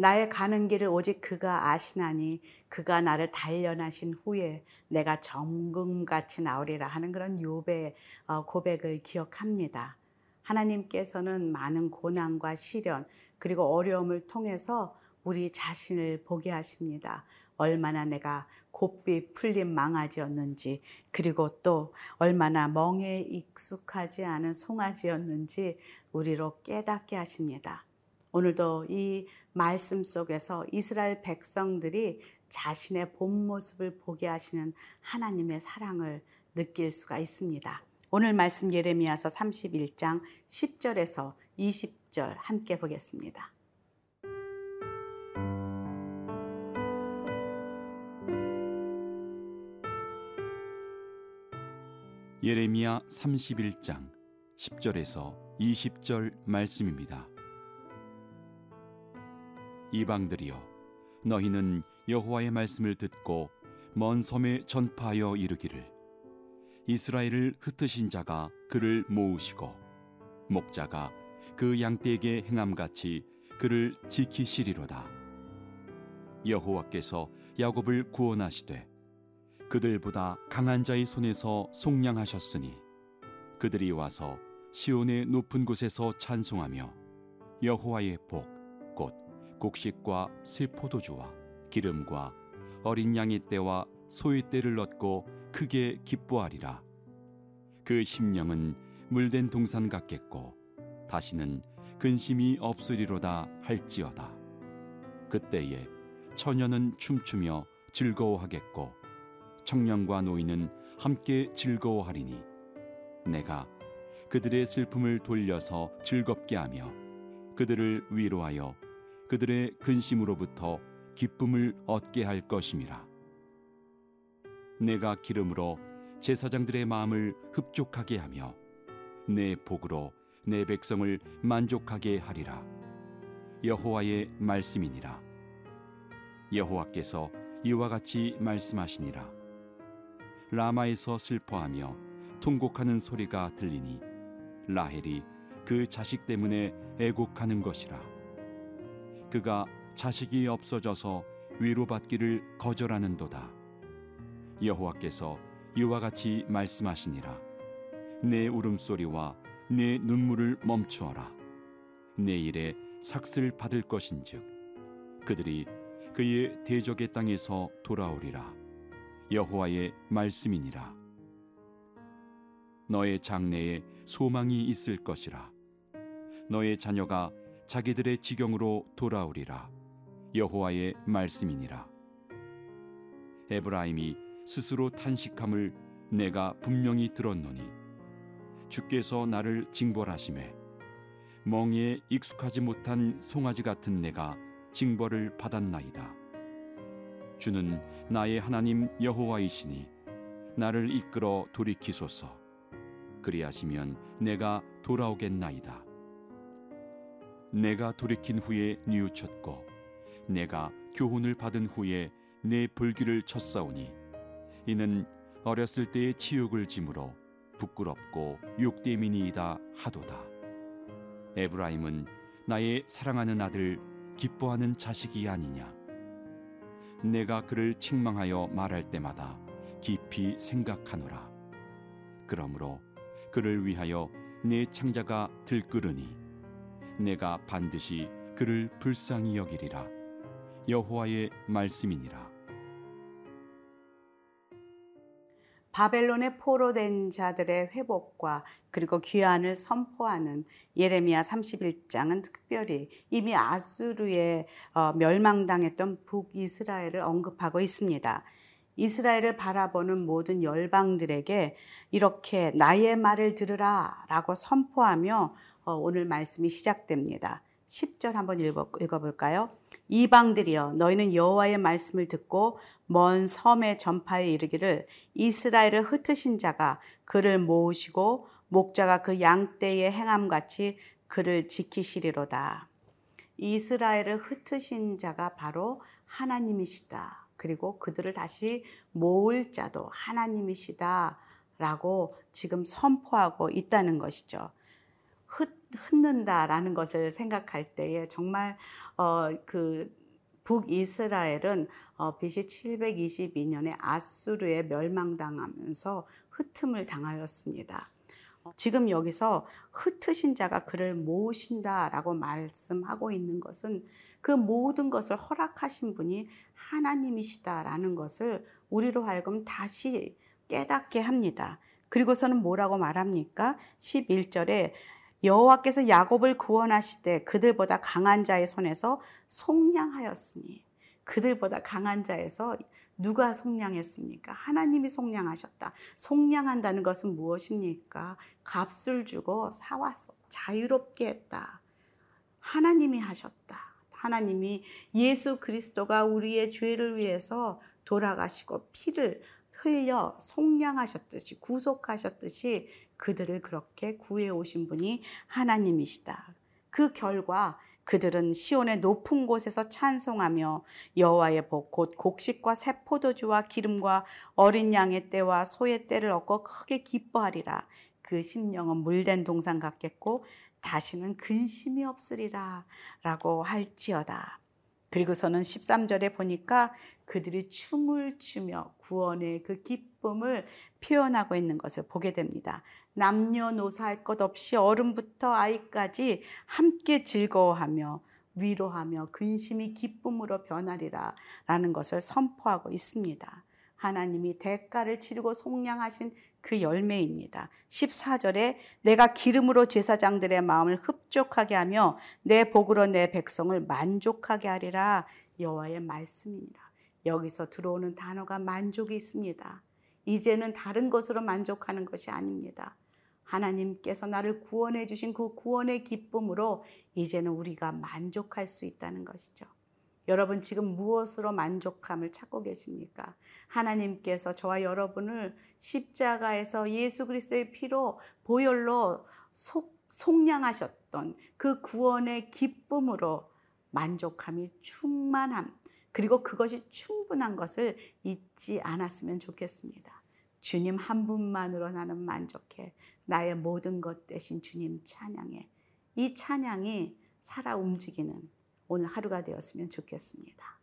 나의 가는 길을 오직 그가 아시나니 그가 나를 단련하신 후에 내가 정금같이 나오리라 하는 그런 욥의 어, 고백을 기억합니다. 하나님께서는 많은 고난과 시련 그리고 어려움을 통해서 우리 자신을 보게 하십니다. 얼마나 내가 곱비 풀린 망아지였는지 그리고 또 얼마나 멍에 익숙하지 않은 송아지였는지 우리로 깨닫게 하십니다. 오늘도 이 말씀 속에서 이스라엘 백성들이 자신의 본 모습을 보게 하시는 하나님의 사랑을 느낄 수가 있습니다. 오늘 말씀 예레미야서 31장 10절에서 20절 함께 보겠습니다. 예레미야 31장 10절에서 20절 말씀입니다. 이방들이여 너희는 여호와의 말씀을 듣고 먼 섬에 전파하여 이르기를. 이스라엘을 흩으신 자가 그를 모으시고 목자가 그 양떼에게 행함같이 그를 지키시리로다. 여호와께서 야곱을 구원하시되 그들보다 강한 자의 손에서 속량하셨으니 그들이 와서 시온의 높은 곳에서 찬송하며 여호와의 복 곡식과 새 포도주와 기름과 어린 양의 떼와 소의 떼를 얻고 크게 기뻐하리라. 그 심령은 물된 동산 같겠고 다시는 근심이 없으리로다 할지어다. 그때에 처녀는 춤추며 즐거워하겠고 청년과 노인은 함께 즐거워하리니 내가 그들의 슬픔을 돌려서 즐겁게 하며 그들을 위로하여 그들의 근심으로부터 기쁨을 얻게 할 것임이라. 내가 기름으로 제사장들의 마음을 흡족하게 하며 내 복으로 내 백성을 만족하게 하리라. 여호와의 말씀이니라. 여호와께서 이와 같이 말씀하시니라. 라마에서 슬퍼하며 통곡하는 소리가 들리니 라헬이 그 자식 때문에 애곡하는 것이라. 그가 자식이 없어져서 위로받기를 거절하는도다. 여호와께서 이와 같이 말씀하시니라. 내 울음소리와 내 눈물을 멈추어라. 내일에 삭슬 받을 것인즉 그들이 그의 대적의 땅에서 돌아오리라. 여호와의 말씀이니라. 너의 장래에 소망이 있을 것이라. 너의 자녀가 자기들의 지경으로 돌아오리라. 여호와의 말씀이니라. 에브라임이 스스로 탄식함을 내가 분명히 들었노니 주께서 나를 징벌하심에 멍에 익숙하지 못한 송아지 같은 내가 징벌을 받았나이다. 주는 나의 하나님 여호와이시니 나를 이끌어 돌이키소서. 그리하시면 내가 돌아오겠나이다 내가 돌이킨 후에 뉘우쳤고 내가 교훈을 받은 후에 내 불귀를 쳤사오니 이는 어렸을 때의 치욕을 짐으로 부끄럽고 욕됨이니이다 하도다. 에브라임은 나의 사랑하는 아들 기뻐하는 자식이 아니냐. 내가 그를 책망하여 말할 때마다 깊이 생각하노라. 그러므로 그를 위하여 내 창자가 들끓으니 내가 반드시 그를 불쌍히 여기리라 여호와의 말씀이니라 바벨론의 포로된 자들의 회복과 그리고 귀환을 선포하는 예레미야 31장은 특별히 이미 아수르에 어, 멸망당했던 북이스라엘을 언급하고 있습니다. 이스라엘을 바라보는 모든 열방들에게 이렇게 나의 말을 들으라 라고 선포하며 어, 오늘 말씀이 시작됩니다. 10절 한번 읽어, 볼까요 이방들이여 너희는 여호와의 말씀을 듣고 먼 섬의 전파에 이르기를 이스라엘을 흩으신 자가 그를 모으시고 목자가 그 양떼의 행함같이 그를 지키시리로다. 이스라엘을 흩으신 자가 바로 하나님이시다. 그리고 그들을 다시 모을 자도 하나님이시다. 라고 지금 선포하고 있다는 것이죠. 흩 흔든다라는 것을 생각할 때에 정말 어, 그 북이스라엘은 어, BC 722년에 아수르에 멸망당하면서 흩음을 당하였습니다. 어, 지금 여기서 흩으신 자가 그를 모으신다라고 말씀하고 있는 것은 그 모든 것을 허락하신 분이 하나님이시다라는 것을 우리로 하여금 다시 깨닫게 합니다. 그리고서는 뭐라고 말합니까? 11절에 여호와께서 야곱을 구원하시되 그들보다 강한 자의 손에서 속량하였으니 그들보다 강한 자에서 누가 속량했습니까? 하나님이 속량하셨다. 속량한다는 것은 무엇입니까? 값을 주고 사와서 자유롭게 했다. 하나님이 하셨다. 하나님이 예수 그리스도가 우리의 죄를 위해서 돌아가시고 피를 흘려 속량하셨듯이 구속하셨듯이 그들을 그렇게 구해 오신 분이 하나님이시다. 그 결과 그들은 시온의 높은 곳에서 찬송하며 여호와의 복 곧 곡식과 새 포도주와 기름과 어린 양의 때와 소의 때를 얻고 크게 기뻐하리라. 그 심령은 물된 동산 같겠고 다시는 근심이 없으리라 라고 할지어다. 그리고서는 13절에 보니까 그들이 춤을 추며 구원의 그 기쁨을 표현하고 있는 것을 보게 됩니다. 남녀노소 할 것 없이 어른부터 아이까지 함께 즐거워하며 위로하며 근심이 기쁨으로 변하리라 라는 것을 선포하고 있습니다. 하나님이 대가를 치르고 속량하신 그 열매입니다. 14절에 내가 기름으로 제사장들의 마음을 흡족하게 하며 내 복으로 내 백성을 만족하게 하리라 여호와의 말씀이니라. 여기서 들어오는 단어가 만족이 있습니다. 이제는 다른 것으로 만족하는 것이 아닙니다. 하나님께서 나를 구원해 주신 그 구원의 기쁨으로 이제는 우리가 만족할 수 있다는 것이죠. 여러분 지금 무엇으로 만족함을 찾고 계십니까? 하나님께서 저와 여러분을 십자가에서 예수 그리스도의 피로 보혈로 속, 속량하셨던 그 구원의 기쁨으로 만족함이 충만함 그리고 그것이 충분한 것을 잊지 않았으면 좋겠습니다. 주님 한 분만으로 나는 만족해. 나의 모든 것 대신 주님 찬양해. 이 찬양이 살아 움직이는 오늘 하루가 되었으면 좋겠습니다.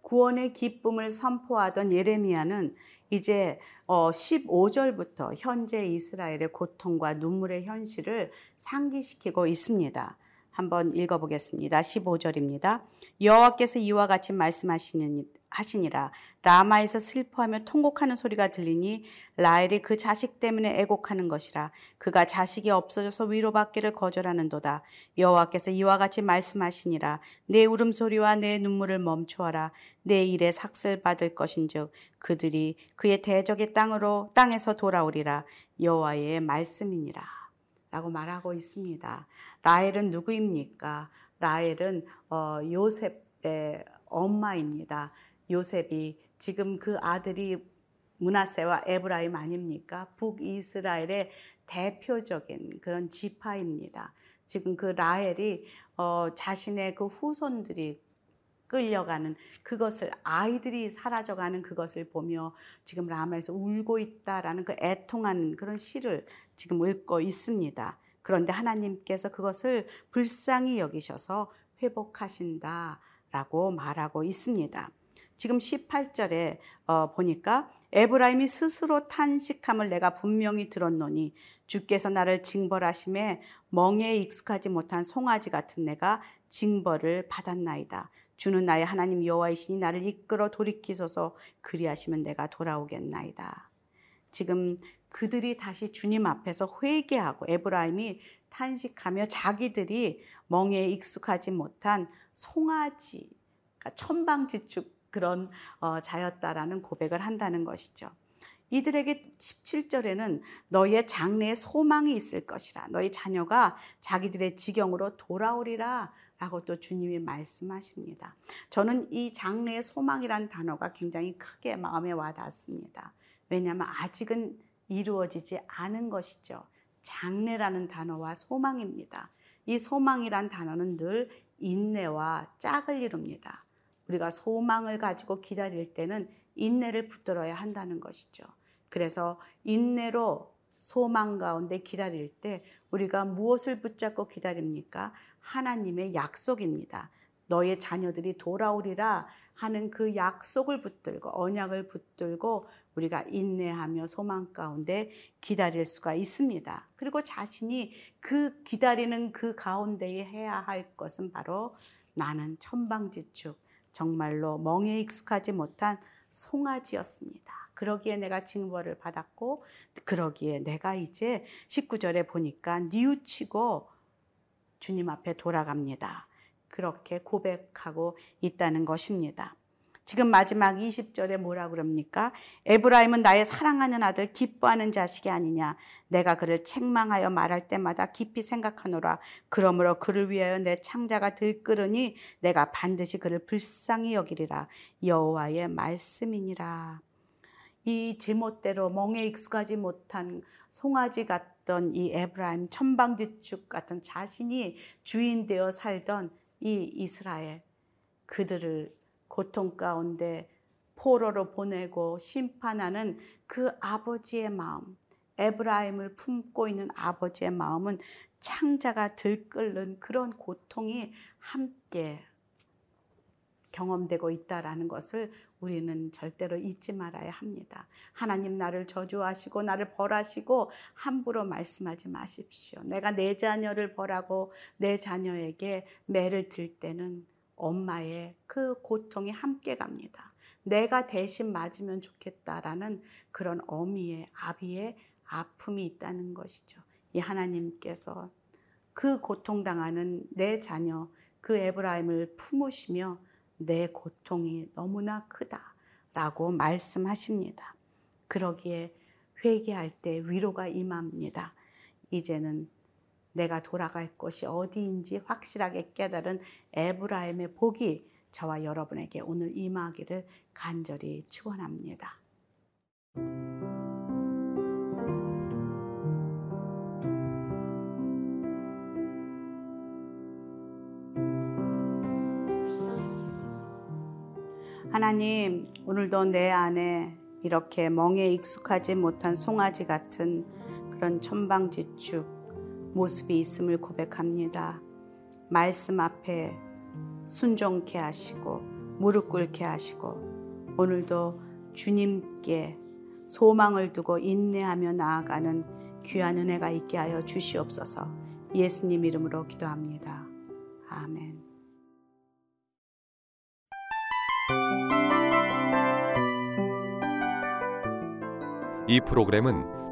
구원의 기쁨을 선포하던 예레미야는 이제 15절부터 어, 현재 이스라엘의 고통과 눈물의 현실을 상기시키고 있습니다. 한번 읽어보겠습니다. 15절입니다. 여호와께서 이와 같이 말씀하시는 하시니라. 라마에서 슬퍼하며 통곡하는 소리가 들리니 라헬이 그 자식 때문에 애곡하는 것이라. 그가 자식이 없어져서 위로받기를 거절하는도다. 여호와께서 이와 같이 말씀하시니라. 내 울음소리와 내 눈물을 멈추어라. 내 일에 삭슬 받을 것인즉 그들이 그의 대적의 땅으로 땅에서 돌아오리라. 여호와의 말씀이니라 라고 말하고 있습니다. 라헬은 누구입니까? 라헬은 어, 요셉의 엄마입니다. 요셉이 지금 그 아들이 문하세와 에브라임 아닙니까? 북이스라엘의 대표적인 그런 지파입니다. 지금 그 라헬이 어, 자신의 그 후손들이 끌려가는 그것을 아이들이 사라져가는 그것을 보며 지금 라마에서 울고 있다라는 그 애통하는 그런 시를 지금 읽고 있습니다. 그런데 하나님께서 그것을 불쌍히 여기셔서 회복하신다라고 말하고 있습니다. 지금 18절에 어, 보니까 에브라임이 스스로 탄식함을 내가 분명히 들었노니 주께서 나를 징벌하심에 멍에 익숙하지 못한 송아지 같은 내가 징벌을 받았나이다. 주는 나의 하나님 여호와이시니 나를 이끌어 돌이키소서 그리하시면 내가 돌아오겠나이다. 지금 그들이 다시 주님 앞에서 회개하고 에브라임이 탄식하며 자기들이 멍에 익숙하지 못한 송아지, 그러니까 천방지축 그런 어, 자였다라는 고백을 한다는 것이죠. 이들에게 17절에는 너희의 장래에 소망이 있을 것이라. 너희 자녀가 자기들의 지경으로 돌아오리라. 라고 또 주님이 말씀하십니다. 저는 이 장래의 소망이란 단어가 굉장히 크게 마음에 와 닿습니다. 왜냐하면 아직은 이루어지지 않은 것이죠. 장래라는 단어와 소망입니다. 이 소망이란 단어는 늘 인내와 짝을 이룹니다. 우리가 소망을 가지고 기다릴 때는 인내를 붙들어야 한다는 것이죠. 그래서 인내로 소망 가운데 기다릴 때 우리가 무엇을 붙잡고 기다립니까? 하나님의 약속입니다. 너의 자녀들이 돌아오리라 하는 그 약속을 붙들고 언약을 붙들고 우리가 인내하며 소망 가운데 기다릴 수가 있습니다. 그리고 자신이 그 기다리는 그 가운데에 해야 할 것은 바로 나는 천방지축 정말로 멍에 익숙하지 못한 송아지였습니다. 그러기에 내가 징벌을 받았고 그러기에 내가 이제 19절에 보니까 뉘우치고 주님 앞에 돌아갑니다. 그렇게 고백하고 있다는 것입니다. 지금 마지막 20절에 뭐라 그럽니까? 에브라임은 나의 사랑하는 아들 기뻐하는 자식이 아니냐. 내가 그를 책망하여 말할 때마다 깊이 생각하노라. 그러므로 그를 위하여 내 창자가 들끓으니 내가 반드시 그를 불쌍히 여기리라. 여호와의 말씀이니라. 이 제멋대로 멍에 익숙하지 못한 송아지 같던 이 에브라임 천방지축 같은 자신이 주인 되어 살던 이 이스라엘 그들을 고통 가운데 포로로 보내고 심판하는 그 아버지의 마음, 에브라임을 품고 있는 아버지의 마음은 창자가 들끓는 그런 고통이 함께 경험되고 있다라는 것을 우리는 절대로 잊지 말아야 합니다. 하나님 나를 저주하시고 나를 벌하시고 함부로 말씀하지 마십시오. 내가 내 자녀를 벌하고 내 자녀에게 매를 들 때는 엄마의 그 고통이 함께 갑니다. 내가 대신 맞으면 좋겠다라는 그런 어미의 아비의 아픔이 있다는 것이죠. 이 하나님께서 그 고통당하는 내 자녀 그 에브라임을 품으시며 내 고통이 너무나 크다라고 말씀하십니다. 그러기에 회개할 때 위로가 임합니다. 이제는 내가 돌아갈 곳이 어디인지 확실하게 깨달은 에브라임의 복이 저와 여러분에게 오늘 임하기를 간절히 축원합니다. 하나님, 오늘도 내 안에 이렇게 멍에 익숙하지 못한 송아지 같은 그런 천방지축, 모습이 있음을 고백합니다. 말씀 앞에 순종케 하시고 무릎 꿇게 하시고 오늘도 주님께 소망을 두고 인내하며 나아가는 귀한 은혜가 있게 하여 주시옵소서 예수님 이름으로 기도합니다. 아멘. 이 프로그램은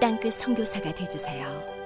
땅끝 성교사가 되주세요